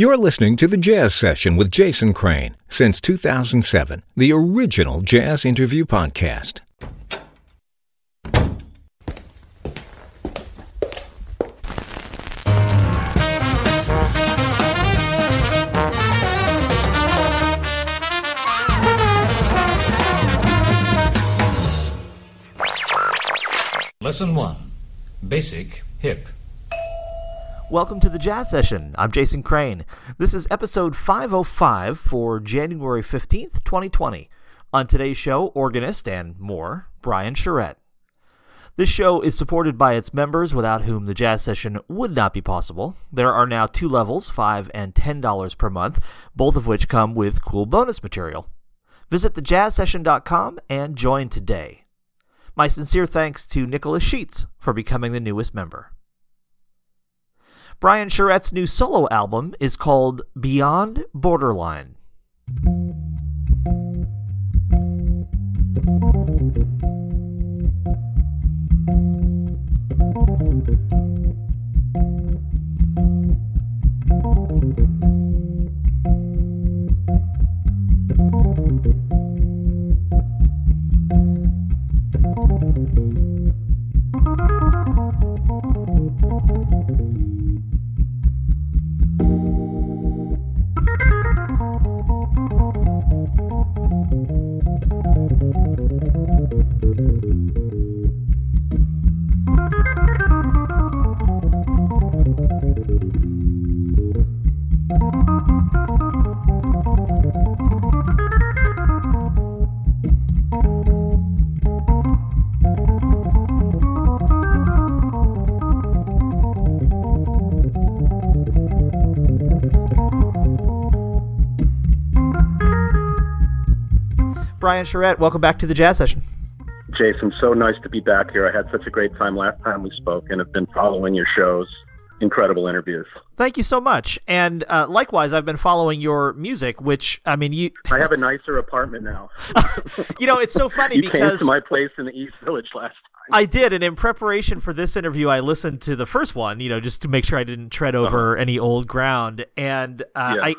You're listening to the Jazz Session with Jason Crane since 2007, the original jazz interview podcast. Lesson 1 Basic Hip. Welcome to the Jazz Session. I'm Jason Crane. This is episode 505 for January 15th, 2020. On today's show, organist and more, Brian Charette. This show is supported by its members, without whom the Jazz Session would not be possible. There are now two levels, 5 and $10 per month, both of which come with cool bonus material. Visit thejazzsession.com and join today. My sincere thanks to Nicholas Sheets for becoming the newest member. Brian Charette's new solo album is called Beyond Borderline. Brian Charette, welcome back to the Jazz Session. Jason, so nice to be back here. I had such a great time last time we spoke and have been following your shows. Incredible interviews. Thank you so much. And uh, likewise, I've been following your music, which, I mean, you. I have a nicer apartment now. you know, it's so funny because. you because. came to my place in the East Village last. I did, and in preparation for this interview, I listened to the first one, you know, just to make sure I didn't tread over uh-huh. any old ground. And uh, yeah. I,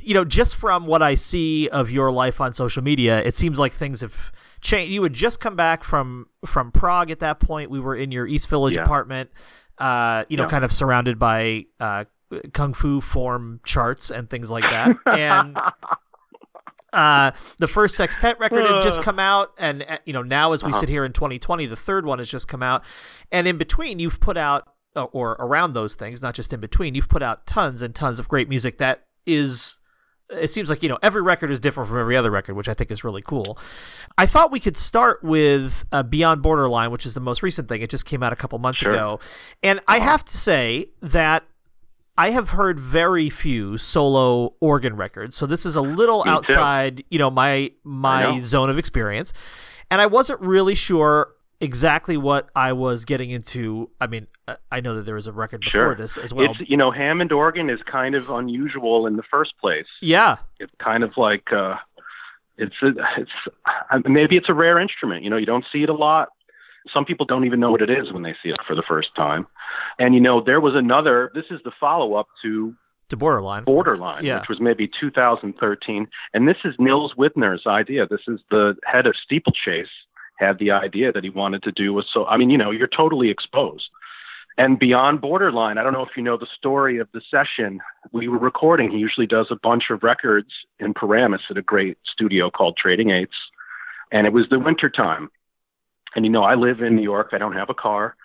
you know, just from what I see of your life on social media, it seems like things have changed. You had just come back from from Prague at that point. We were in your East Village yeah. apartment, uh, you know, Yeah. kind of surrounded by uh, kung fu form charts and things like that. and uh, the first sextet record had just come out, and uh, you know now as we Uh-huh. sit here in 2020, the third one has just come out, and in between you've put out, uh, or around those things, not just in between, you've put out tons and tons of great music that is. It seems like you know every record is different from every other record, which I think is really cool. I thought we could start with uh, Beyond Borderline, which is the most recent thing. It just came out a couple months Sure. ago, and I have to say that I have heard very few solo organ records, so this is a little Me too. outside, you know, my my know. zone of experience, and I wasn't really sure exactly what I was getting into. I mean, I know that there was a record before Sure. this as well. It's you know Hammond organ is kind of unusual in the first place. yeah, It's kind of like uh, it's a, it's maybe it's a rare instrument. You know, you don't see it a lot. Some people don't even know what it is when they see it for the first time. And you know, there was another. This is the follow up to to borderline. Borderline, Yeah. which was maybe 2013. And this is Nils Winther's idea. This is the head of Steeplechase had the idea that he wanted to do was so. I mean, you know, you're totally exposed. And beyond Borderline, I don't know if you know the story of the session we were recording. He usually does a bunch of records in Paramus at a great studio called Trading Eights. And it was the winter time. And you know, I live in New York. I don't have a car.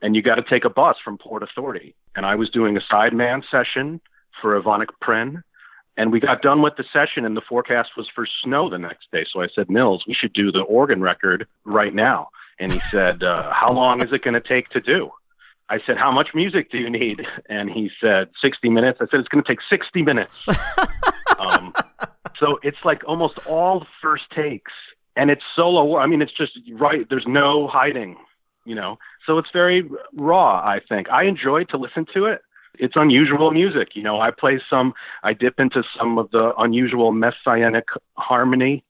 And you got to take a bus from Port Authority. And I was doing a sideman session for Yvonnick Prené. And we got done with the session, and the forecast was for snow the next day. So I said, Nils, we should do the organ record right now. And he said, uh, How long is it going to take to do? I said, How much music do you need? And he said, 60 minutes. I said, It's going to take 60 minutes. um, so it's like almost all first takes, and it's solo. I mean, it's just right. There's no hiding, you know. So it's very raw. I think I enjoy to listen to it. It's unusual music, you know. I play some. I dip into some of the unusual messianic harmony.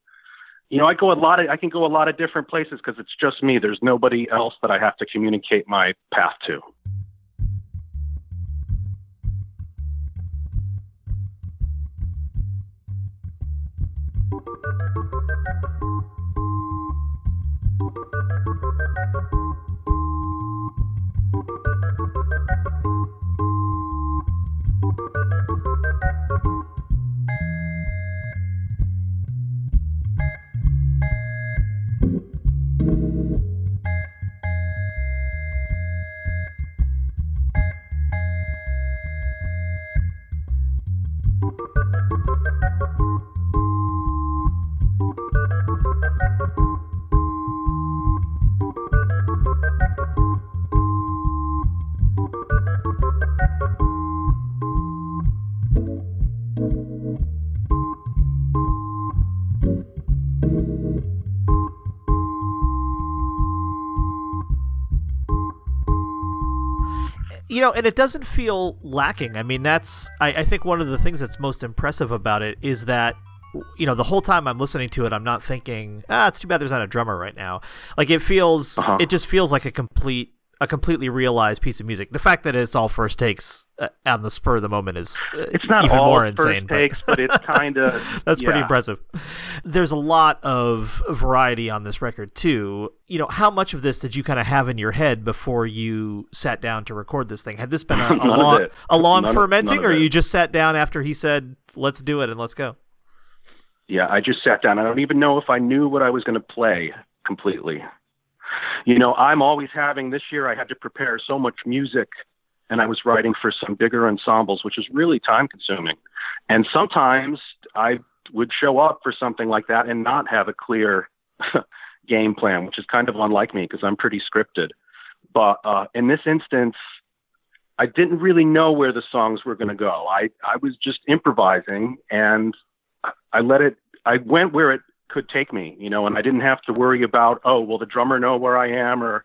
You know, I go a lot of. I can go a lot of different places because it's just me. There's nobody else that I have to communicate my path to. You know, and it doesn't feel lacking. I mean, that's I, I think one of the things that's most impressive about it is that you know the whole time I'm listening to it, I'm not thinking, ah, it's too bad there's not a drummer right now. Like it feels, Uh-huh. it just feels like a complete, a completely realized piece of music. The fact that it's all first takes uh, on the spur of the moment is uh, It's not even all more first insane. but- takes, but, it's kind of That's pretty impressive. There's a lot of variety on this record too. You know, how much of this did you kind of have in your head before you sat down to record this thing? Had this been a, a long, a long None fermenting, of or you just sat down after he said, "Let's do it" and let's go? Yeah, I just sat down. I don't even know if I knew what I was going to play completely. You know, I'm always having this year I had to prepare so much music and I was writing for some bigger ensembles, which is really time consuming. And sometimes I would show up for something like that and not have a clear game plan, which is kind of unlike me because I'm pretty scripted. But uh, in this instance, I didn't really know where the songs were going to go. I, I was just improvising and I let it, I went where it could take me, you know, and I didn't have to worry about, oh, will the drummer know where I am or,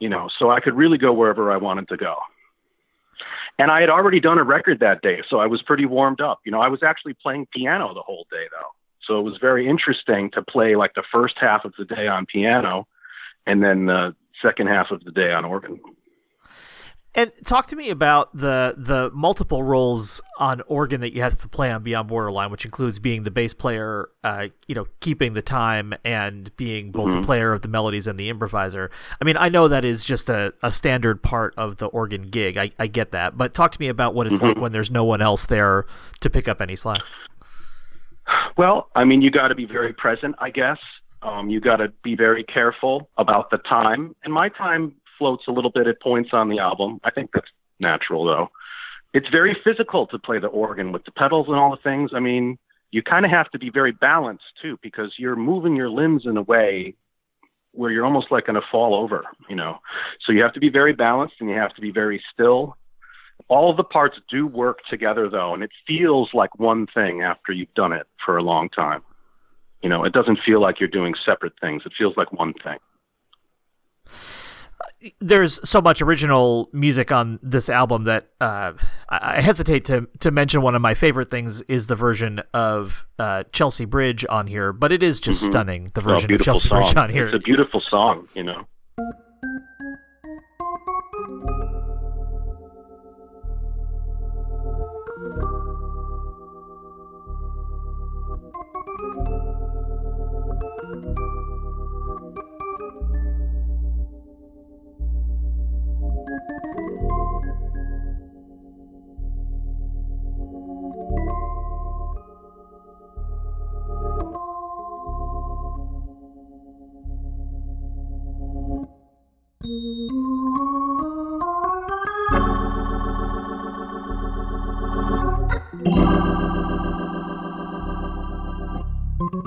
you know, so I could really go wherever I wanted to go. And I had already done a record that day, so I was pretty warmed up. You know, I was actually playing piano the whole day though. So it was very interesting to play like the first half of the day on piano and then the second half of the day on organ. And talk to me about the the multiple roles on organ that you have to play on Beyond Borderline, which includes being the bass player, uh, you know, keeping the time, and being both the player of the melodies and the improviser. I mean, I know that is just a, a standard part of the organ gig. I, I get that, but talk to me about what it's like when there's no one else there to pick up any slack. Well, I mean, you got to be very present, I guess. Um, you got to be very careful about the time. And my time floats a little bit at points on the album. I think that's natural, though. It's very physical to play the organ with the pedals and all the things. I mean, you kind of have to be very balanced, too, because you're moving your limbs in a way where you're almost like going to fall over, you know. So you have to be very balanced and you have to be very still. All the parts do work together though, and it feels like one thing after you've done it for a long time. You know, it doesn't feel like you're doing separate things. It feels like one thing. There's so much original music on this album that uh, I hesitate to to mention. One of my favorite things is the version of uh, Chelsea Bridge on here, but it is just stunning. The Oh, version of Chelsea song. Bridge on here. It's a beautiful song, you know. It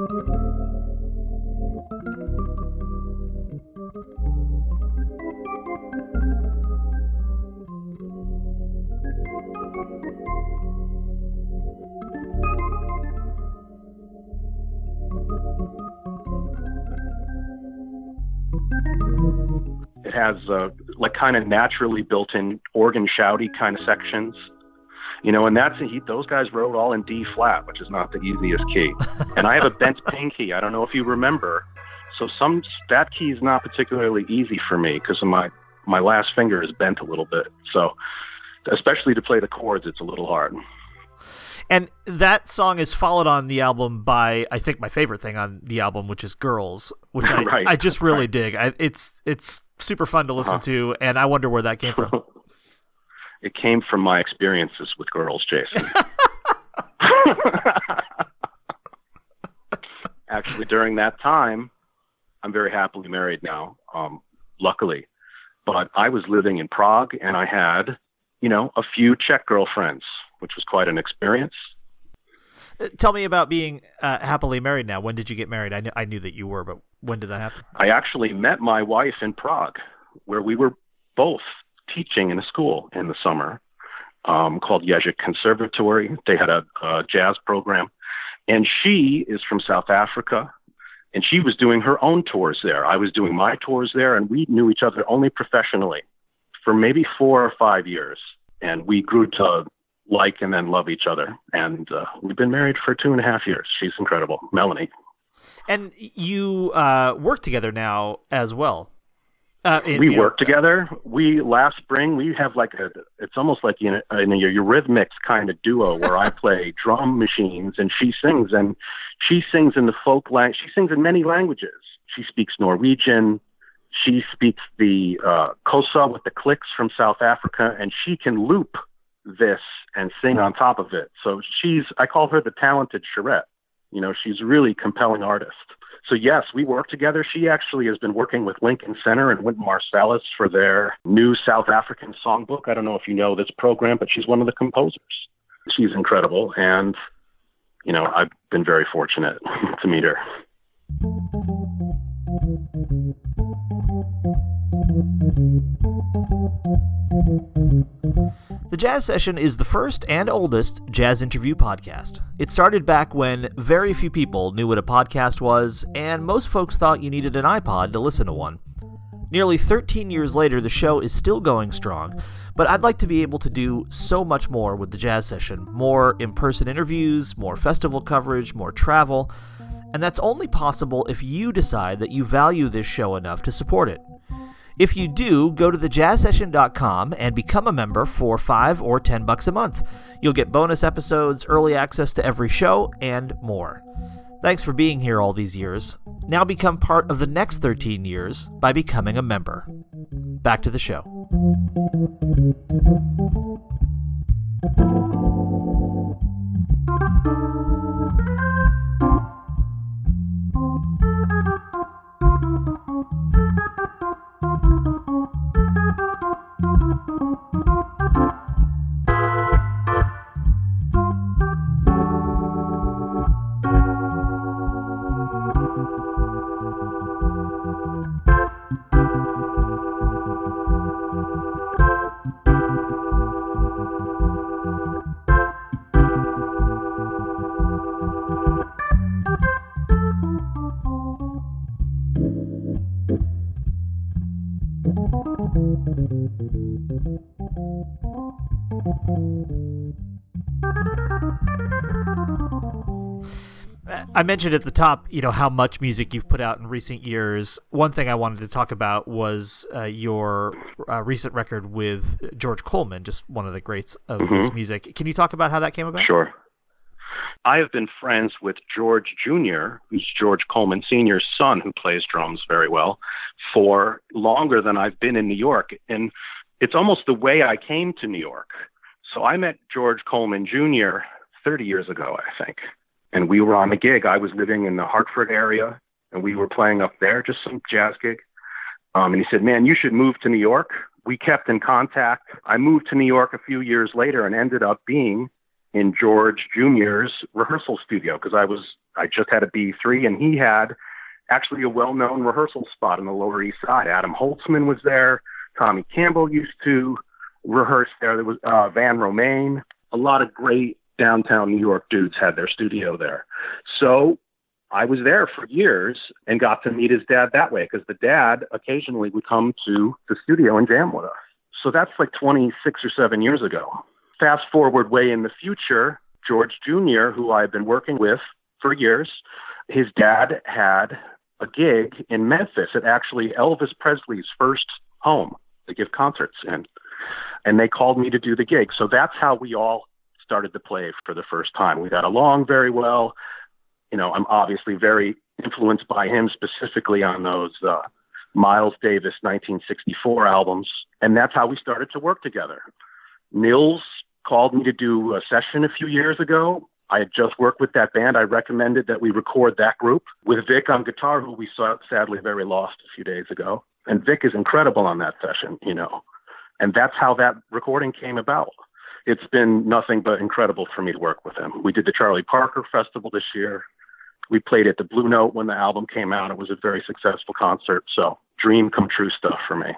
has uh, like kind of naturally built-in organ shouty kind of sections, you know, and that's he, those guys wrote all in D flat, which is not the easiest key. and I have a bent pinky. I don't know if you remember. So some that key is not particularly easy for me because my my last finger is bent a little bit. So especially to play the chords, it's a little hard. And that song is followed on the album by I think my favorite thing on the album, which is "Girls," which I, Right. I just really dig. I, it's it's super fun to listen Uh-huh. to, and I wonder where that came from. it came from my experiences with girls, Jason. Actually, during that time, I'm very happily married now, um, luckily. But I was living in Prague and I had, you know, a few Czech girlfriends, which was quite an experience. Uh, Tell me about being uh, happily married now. When did you get married? I knew, I knew that you were, but when did that happen? I actually met my wife in Prague, where we were both teaching in a school in the summer um, called Ježek Conservatory. They had a, a jazz program, and she is from South Africa, and she was doing her own tours there. I was doing my tours there, and we knew each other only professionally for maybe four or five years, and we grew to like and then love each other. And uh, we've been married for two and a half years. She's incredible, Melanie. And you uh, work together now as well. Uh, we you know, work together. We last spring we have like a. It's almost like in a, in a Eurythmics kind of duo where I play drum machines and she sings, and she sings in the folk language. She sings in many languages. She speaks Norwegian. She speaks the uh, Xhosa with the clicks from South Africa, and she can loop this and sing on top of it. So she's. I call her the talented charette. You know, she's a really compelling artist. So yes, we work together. She actually has been working with Lincoln Center and Wynton Marsalis for their new South African songbook. I don't know if you know this program, but she's one of the composers. She's incredible, and you know I've been very fortunate to meet her. The Jazz Session is the first and oldest jazz interview podcast. It started back when very few people knew what a podcast was, and most folks thought you needed an iPod to listen to one. Nearly 13 years later, the show is still going strong, but I'd like to be able to do so much more with the Jazz Session more in person interviews, more festival coverage, more travel, and that's only possible if you decide that you value this show enough to support it. If you do, go to thejazzsession.com and become a member for 5 or 10 bucks a month. You'll get bonus episodes, early access to every show, and more. Thanks for being here all these years. Now become part of the next 13 years by becoming a member. Back to the show. I mentioned at the top, you know, how much music you've put out in recent years. One thing I wanted to talk about was uh, your uh, recent record with George Coleman, just one of the greats of this music. Can you talk about how that came about? Sure. I have been friends with George Jr., who's George Coleman Sr.'s son, who plays drums very well, for longer than I've been in New York. And it's almost the way I came to New York. So I met George Coleman Jr. 30 years ago, I think. And we were on a gig. I was living in the Hartford area, and we were playing up there, just some jazz gig. Um, and he said, Man, you should move to New York. We kept in contact. I moved to New York a few years later and ended up being in George Jr.'s rehearsal studio because I was I just had a B3 and he had actually a well-known rehearsal spot in the Lower East Side. Adam Holzman was there. Tommy Campbell used to rehearse there. There was uh, Van Romaine. A lot of great downtown New York dudes had their studio there. So I was there for years and got to meet his dad that way because the dad occasionally would come to the studio and jam with us. So that's like 26 or 7 years ago. Fast forward way in the future, George Jr., who I've been working with for years, his dad had a gig in Memphis at actually Elvis Presley's first home. to give concerts in. And they called me to do the gig. So that's how we all started to play for the first time. We got along very well. You know, I'm obviously very influenced by him specifically on those uh, Miles Davis 1964 albums, and that's how we started to work together. Nils called me to do a session a few years ago. I had just worked with that band. I recommended that we record that group with Vic on guitar, who we saw sadly very lost a few days ago. And Vic is incredible on that session, you know. And that's how that recording came about. It's been nothing but incredible for me to work with him. We did the Charlie Parker Festival this year. We played at the Blue Note when the album came out. It was a very successful concert. So, dream come true stuff for me.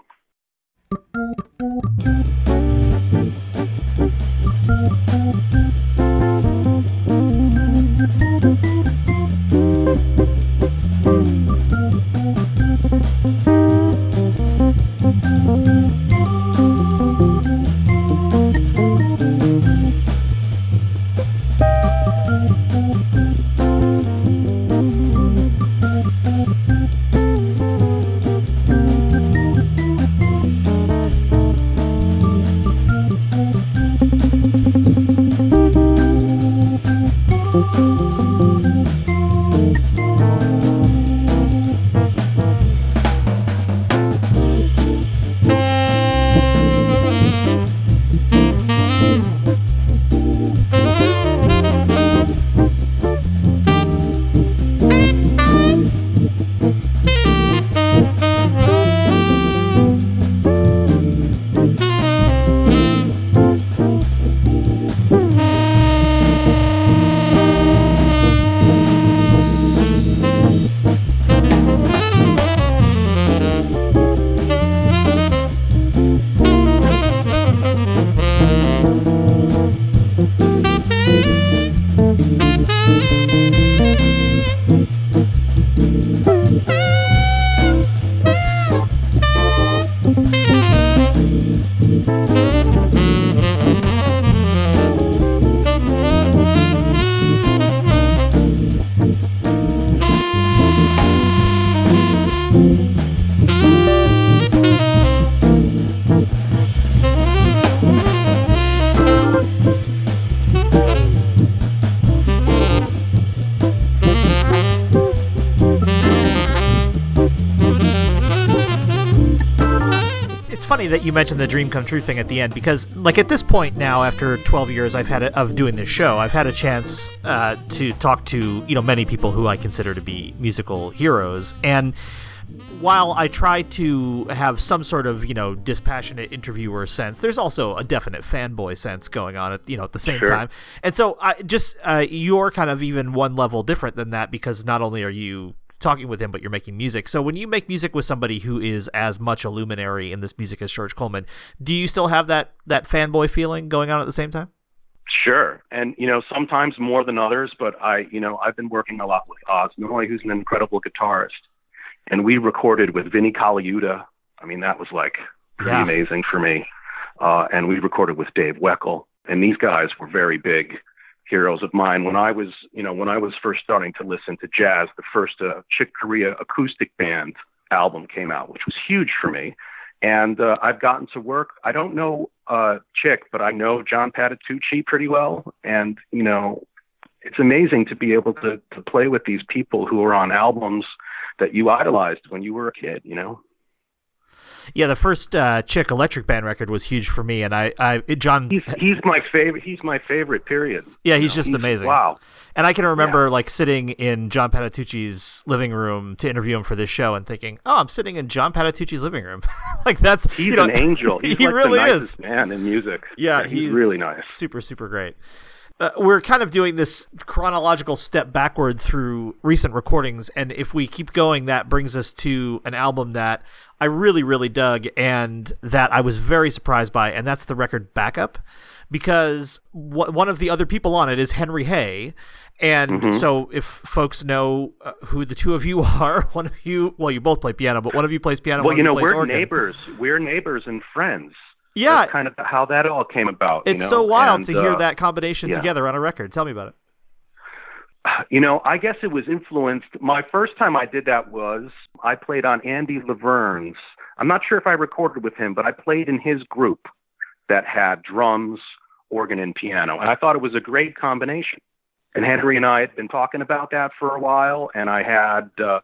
Funny that you mentioned the dream come true thing at the end because, like, at this point now, after 12 years, I've had a, of doing this show, I've had a chance uh, to talk to you know many people who I consider to be musical heroes, and while I try to have some sort of you know dispassionate interviewer sense, there's also a definite fanboy sense going on at you know at the same Sure. time. And so I just uh, you're kind of even one level different than that because not only are you talking with him, but you're making music. So when you make music with somebody who is as much a luminary in this music as George Coleman, do you still have that that fanboy feeling going on at the same time? Sure. And, you know, sometimes more than others, but I, you know, I've been working a lot with Oz Noy, who's an incredible guitarist. And we recorded with Vinnie Colaiuta. I mean, that was like pretty Yeah. amazing for me. Uh, and we recorded with Dave Weckl. And these guys were very big heroes of mine. When I was, you know, when I was first starting to listen to jazz, the first uh, Chick Corea acoustic band album came out, which was huge for me. And uh, I've gotten to work. I don't know uh, Chick, but I know John Patitucci pretty well. And, you know, it's amazing to be able to, to play with these people who are on albums that you idolized when you were a kid, you know? Yeah, the first uh, Chick Electric Band record was huge for me, and I, I John, He's, he's my favorite. He's my favorite, period. yeah, You he's know, just amazing. Wow. And I can remember like sitting in John Patitucci's living room to interview him for this show and thinking, "Oh, I'm sitting in John Patitucci's living room." like that's He's you know, an angel. He's he like really the is. man in music. Yeah, he's, really nice. Super, super great. Uh, we're kind of doing this chronological step backward through recent recordings, and if we keep going, that brings us to an album that I really, really dug and that I was very surprised by, and that's the record Backup, because one of the other people on it is Henry Hey. And Mm-hmm. so, if folks know uh, who the two of you are, one of you, well, you both play piano, but one of you plays piano. Well, you know, you we're organ. neighbors. We're neighbors and friends. Yeah, That's kind of how that all came about. you it's know? so wild And, to hear uh, that combination yeah. together on a record. Tell me about it. You know, I guess it was influenced. My first time I did that was I played on Andy LaVerne's. I'm not sure if I recorded with him, but I played in his group that had drums, organ and piano. And I thought it was a great combination. And Henry and I had been talking about that for a while. And I had, uh,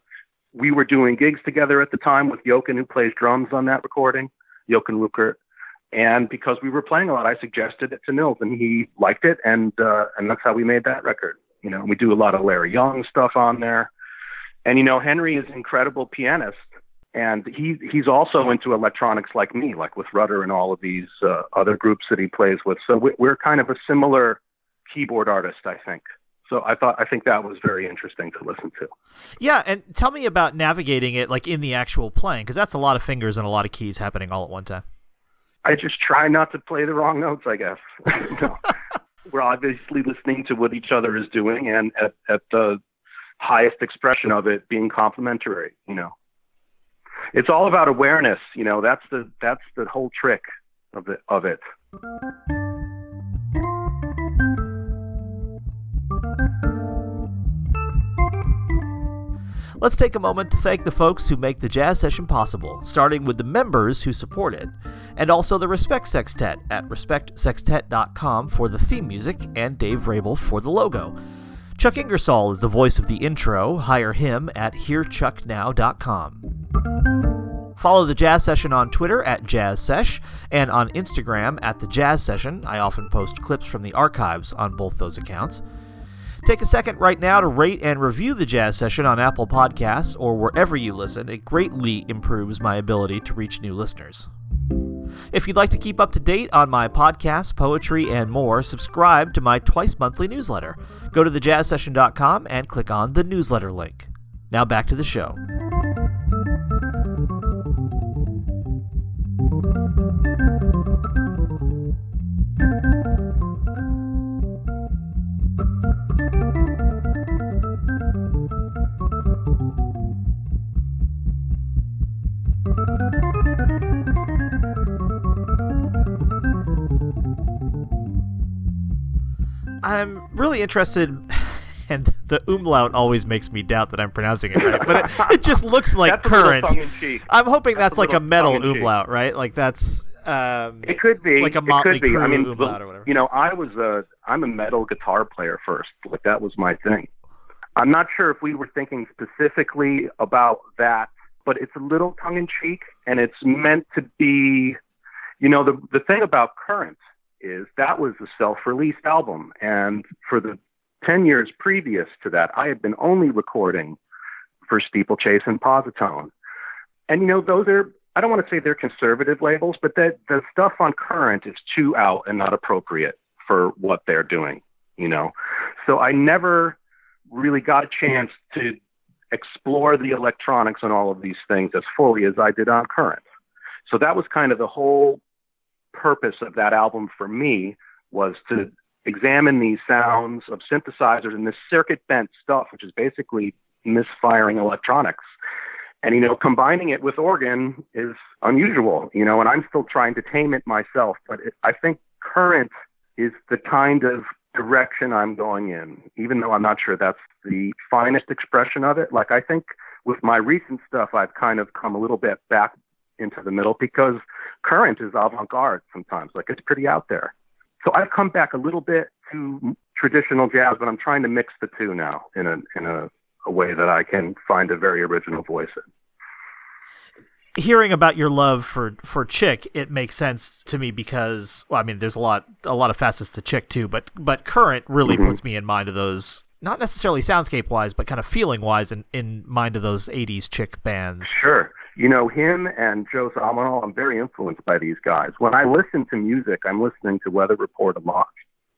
we were doing gigs together at the time with Jochen, who plays drums on that recording, Jochen Rueckert. And because we were playing a lot, I suggested it to Nils, and he liked it, and uh, and that's how we made that record. You know, we do a lot of Larry Young stuff on there, and you know, Henry is an incredible pianist, and he he's also into electronics like me, like with Rudder and all of these uh, other groups that he plays with. So we're kind of a similar keyboard artist, I think. So I thought I think that was very interesting to listen to. Yeah, and tell me about navigating it like in the actual playing because that's a lot of fingers and a lot of keys happening all at one time. I just try not to play the wrong notes, I guess. We're obviously listening to what each other is doing and at, at the highest expression of it being complementary, you know. It's all about awareness, you know, that's the that's the whole trick of of it. Let's take a moment to thank the folks who make the jazz session possible, starting with the members who support it, and also the Respect Sextet at respectsextet.com for the theme music and Dave Vrabel for the logo. Chuck Ingersoll is the voice of the intro. Hire him at hearchucknow.com. Follow the Jazz Session on Twitter at JazzSesh and on Instagram at The Jazz Session. I often post clips from the archives on both those accounts. Take a second right now to rate and review the Jazz Session on Apple Podcasts or wherever you listen. It greatly improves my ability to reach new listeners. If you'd like to keep up to date on my podcasts, poetry, and more, subscribe to my twice monthly newsletter. Go to thejazzsession.com and click on the newsletter link. Now back to the show. I'm really interested, and the umlaut always makes me doubt that I'm pronouncing it right, but it, it just looks like Kürrent. I'm hoping that's, that's like a metal umlaut, right? Like that's. Um, it could be like a Motley it could be. I mean, umlaut or whatever. You know, I was a I'm a metal guitar player first. Like that was my thing. I'm not sure if we were thinking specifically about that, but it's a little tongue in cheek, and it's meant to be. You know, the the thing about Kürrent is that was a self-released album, and for the ten years previous to that, I had been only recording for Steeplechase and Posi-Tone. And you know, those are I don't want to say they're conservative labels, but that the stuff on Kürrent is too out and not appropriate for what they're doing, you know. So I never really got a chance to explore the electronics and all of these things as fully as I did on Kürrent. So that was kind of the whole purpose of that album for me was to examine these sounds of synthesizers and this circuit bent stuff, which is basically misfiring electronics. And, you know, combining it with organ is unusual, you know, and I'm still trying to tame it myself. But it, I think Kürrent is the kind of direction I'm going in, even though I'm not sure that's the finest expression of it. Like, I think with my recent stuff, I've kind of come a little bit back into the middle because Kürrent is avant-garde sometimes. Like it's pretty out there. So I've come back a little bit to traditional jazz, but I'm trying to mix the two now in a in a, a way that I can find a very original voice in hearing about your love for for Chick, it makes sense to me because well, I mean, there's a lot a lot of facets to Chick too, but but Kürrent really mm-hmm. puts me in mind of those. Not necessarily soundscape wise, but kind of feeling wise, in, in mind of those '80s Chick bands. Sure, you know, him and Joe Zawinul, I'm very influenced by these guys. When I listen to music, I'm listening to Weather Report a lot.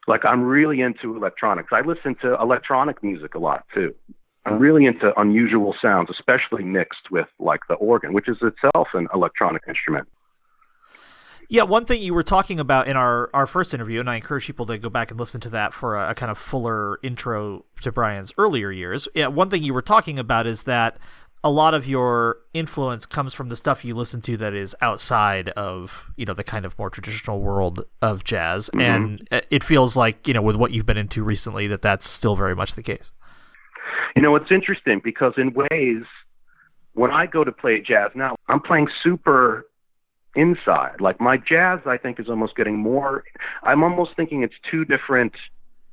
Like, I'm really into electronics. I listen to electronic music a lot, too. I'm really into unusual sounds, especially mixed with, like, the organ, which is itself an electronic instrument. Yeah, one thing you were talking about in our, our first interview, and I encourage people to go back and listen to that for a, a kind of fuller intro to Brian's earlier years. Yeah, one thing you were talking about is that a lot of your influence comes from the stuff you listen to that is outside of you know the kind of more traditional world of jazz mm-hmm. and it feels like you know with what you've been into recently that that's still very much the case you know it's interesting because in ways when i go to play jazz now i'm playing super inside. Like my jazz, I think, is almost getting more. I'm almost thinking it's two different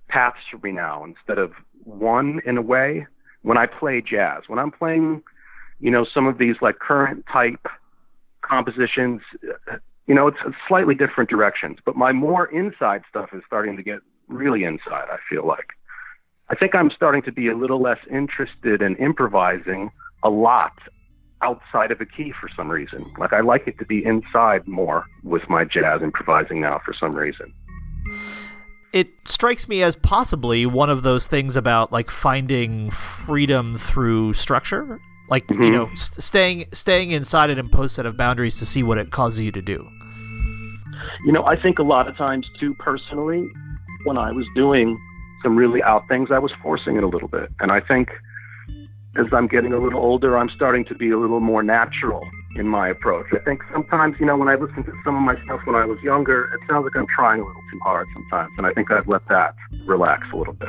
paths for me now instead of one in a way. When I play jazz, when I'm playing, you know, some of these like Kürrent type compositions, you know, it's, slightly different directions. But my more inside stuff is starting to get really inside. I feel like. I think I'm starting to be a little less interested in improvising a lot outside of a key for some reason. Like I like it to be inside more with my jazz improvising now for some reason. It strikes me as possibly one of those things about like finding freedom through structure, like mm-hmm. you know, st- staying staying inside an imposed set of boundaries to see what it causes you to do. You know, I think a lot of times too personally when I was doing some really out things, I was forcing it a little bit. And I think as I'm getting a little older, I'm starting to be a little more natural in my approach. I think sometimes, you know, when I listen to some of my stuff when I was younger, it sounds like I'm trying a little too hard sometimes. And I think I've let that relax a little bit.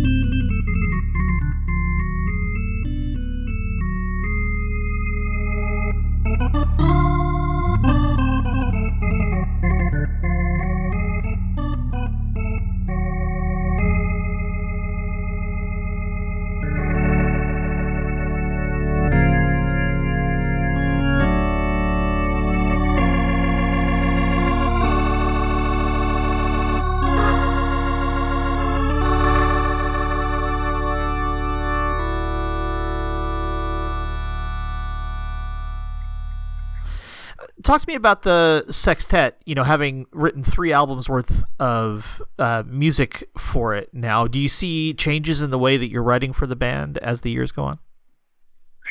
talk to me about the sextet. You know, having written three albums worth of uh, music for it now, do you see changes in the way that you're writing for the band as the years go on?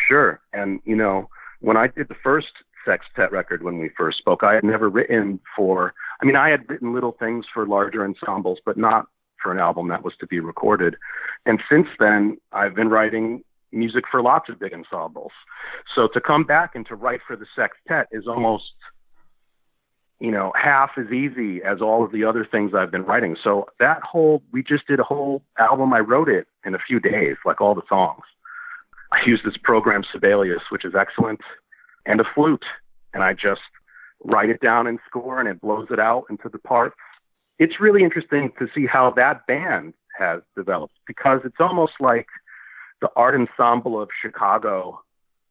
Sure, and you know, when I did the first sextet record when we first spoke, I had never written for. I mean, I had written little things for larger ensembles, but not for an album that was to be recorded. And since then, I've been writing music for lots of big ensembles. So to come back and to write for the sextet is almost, you know, half as easy as all of the other things I've been writing. So that whole, we just did a whole album. I wrote it in a few days, like all the songs. I used this program Sibelius, which is excellent, and a flute, and I just write it down in score and it blows it out into the parts. It's really interesting to see how that band has developed because it's almost like the art ensemble of Chicago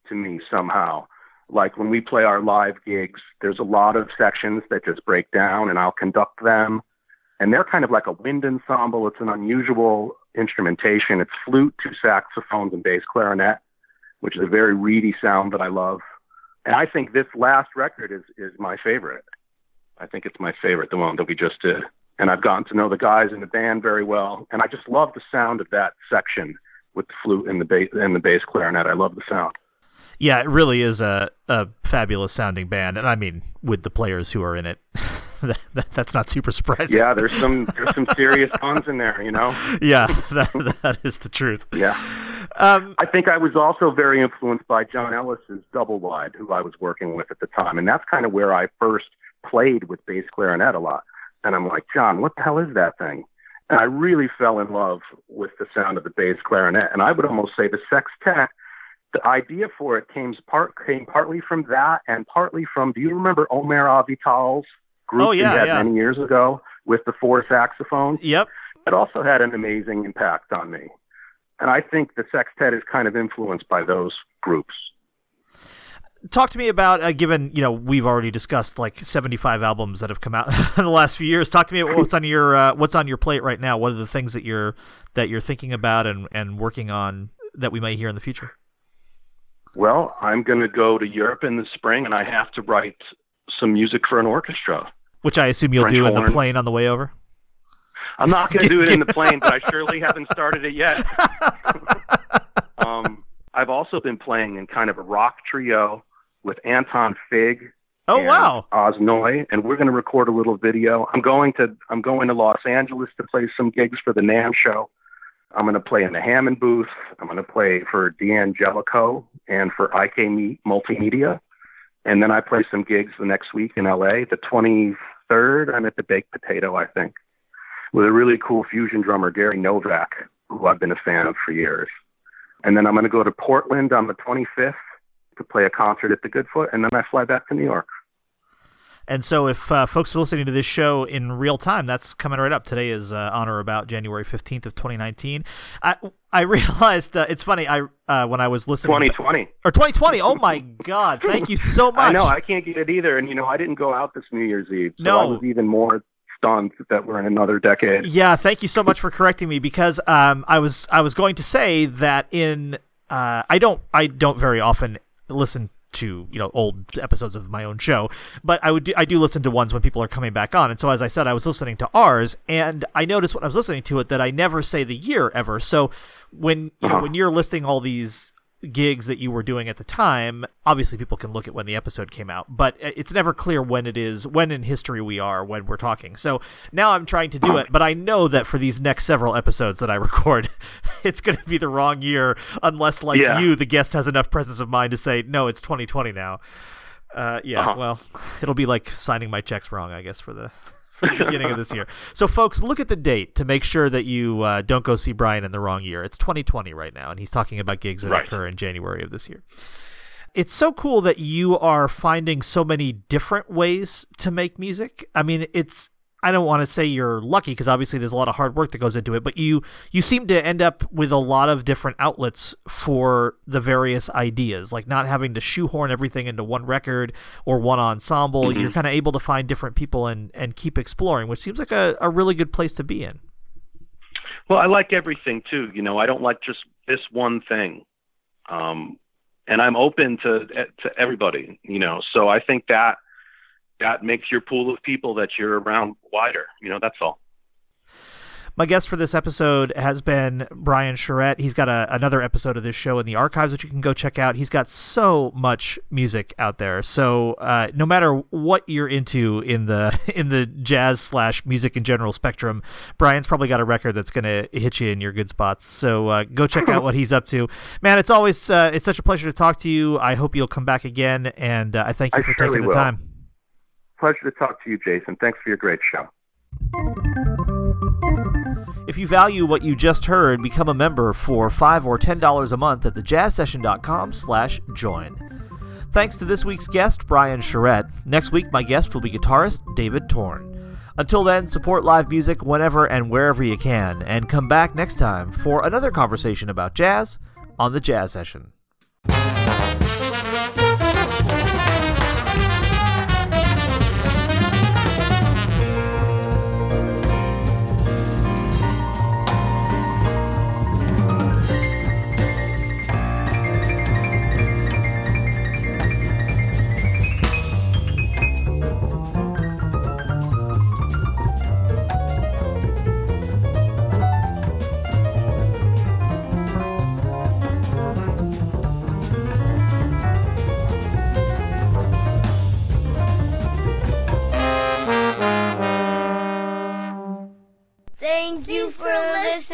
to me somehow. Like when we play our live gigs, there's a lot of sections that just break down and I'll conduct them. And they're kind of like a wind ensemble. It's an unusual instrumentation. It's flute, two saxophones, and bass clarinet, which is a very reedy sound that I love. And I think this last record is, is my favorite. I think it's my favorite, the one that we just did. And I've gotten to know the guys in the band very well. And I just love the sound of that section with the flute and the bass and the bass clarinet. I love the sound. Yeah, it really is a, a fabulous sounding band, and I mean, with the players who are in it, that, that, that's not super surprising. Yeah, there's some there's some serious puns in there, you know. Yeah, that that is the truth. Yeah. Um, I think I was also very influenced by John Ellis's double wide, who I was working with at the time, and that's kind of where I first played with bass clarinet a lot. And I'm like, John, what the hell is that thing? And I really fell in love with the sound of the bass clarinet. And I would almost say the sextet, the idea for it came part came partly from that and partly from do you remember Omer Avital's group oh, yeah, he had yeah. many years ago with the four saxophones? Yep. It also had an amazing impact on me. And I think the sextet is kind of influenced by those groups talk to me about uh, given you know we've already discussed like 75 albums that have come out in the last few years. Talk to me about what's on your uh, what's on your plate right now. What are the things that you're that you're thinking about and and working on that we might hear in the future? Well i'm going to go to europe in the spring and i have to write some music for an orchestra. Which i assume you'll French do in horn. the plane on the way over? I'm not going to do it in the plane but i surely haven't started it yet. Um, i've also been playing in kind of a rock trio with Anton Fig Oh and wow! Oz Noy, and we're going to record a little video. I'm going to I'm going to Los Angeles to play some gigs for the NAMM show. I'm going to play in the Hammond booth. I'm going to play for D'Angelico and for IK Multimedia, and then I play some gigs the next week in LA. The 23rd, I'm at the Baked Potato, I think, with a really cool fusion drummer Gary Novak, who I've been a fan of for years. And then I'm going to go to Portland on the 25th to play a concert at the Goodfoot, and then I fly back to New York. And so, if uh, folks are listening to this show in real time, that's coming right up. Today is uh, on or about January fifteenth of twenty nineteen. I I realized uh, it's funny. I uh, when I was listening, twenty twenty or twenty twenty. Oh my God! Thank you so much. I know I can't get it either, and you know I didn't go out this New Year's Eve, so No. I was even more stunned that we're in another decade. Yeah, thank you so much for correcting me because um, I was I was going to say that in uh, I don't I don't very often listen to you know old episodes of my own show, but I would do, I do listen to ones when people are coming back on, and so as I said, I was listening to ours, and I noticed when I was listening to it that I never say the year ever. So when you know Uh-huh. when you're listing all these gigs that you were doing at the time obviously people can look at when the episode came out but it's never clear when it is when in history we are when we're talking so now i'm trying to do it but i know that for these next several episodes that i record it's going to be the wrong year unless like Yeah. you the guest has enough presence of mind to say no it's 2020 now uh, yeah Uh-huh. well it'll be like signing my checks wrong i guess for the for the beginning of this year. So, folks, look at the date to make sure that you uh, don't go see Brian in the wrong year. It's 2020 right now, and he's talking about gigs that Right. occur in January of this year. It's so cool that you are finding so many different ways to make music. I mean, it's I don't want to say you're lucky because obviously there's a lot of hard work that goes into it, but you you seem to end up with a lot of different outlets for the various ideas, like not having to shoehorn everything into one record or one ensemble. You're kind of able to find different people and and keep exploring, which seems like a, a really good place to be in. Well, I like everything too. You know, I don't like just this one thing, um, and I'm open to to everybody. You know, so I think that that makes your pool of people that you're around wider. You know, that's all. My guest for this episode has been Brian Charette. He's got a, another episode of this show in the archives, which you can go check out. He's got so much music out there. So uh, no matter what you're into in the in the jazz slash music in general spectrum, Brian's probably got a record that's going to hit you in your good spots. So uh, go check out what he's up to. Man, it's always uh, it's such a pleasure to talk to you. I hope you'll come back again, and uh, I thank you I for taking the will. time. Pleasure to talk to you, Jason. Thanks for your great show. If you value what you just heard, become a member for five or ten dollars a month at thejazzsession.com slash join. Thanks to this week's guest, Brian Charette. Next week, my guest will be guitarist David Torn. Until then, support live music whenever and wherever you can, and come back next time for another conversation about jazz on the Jazz Session.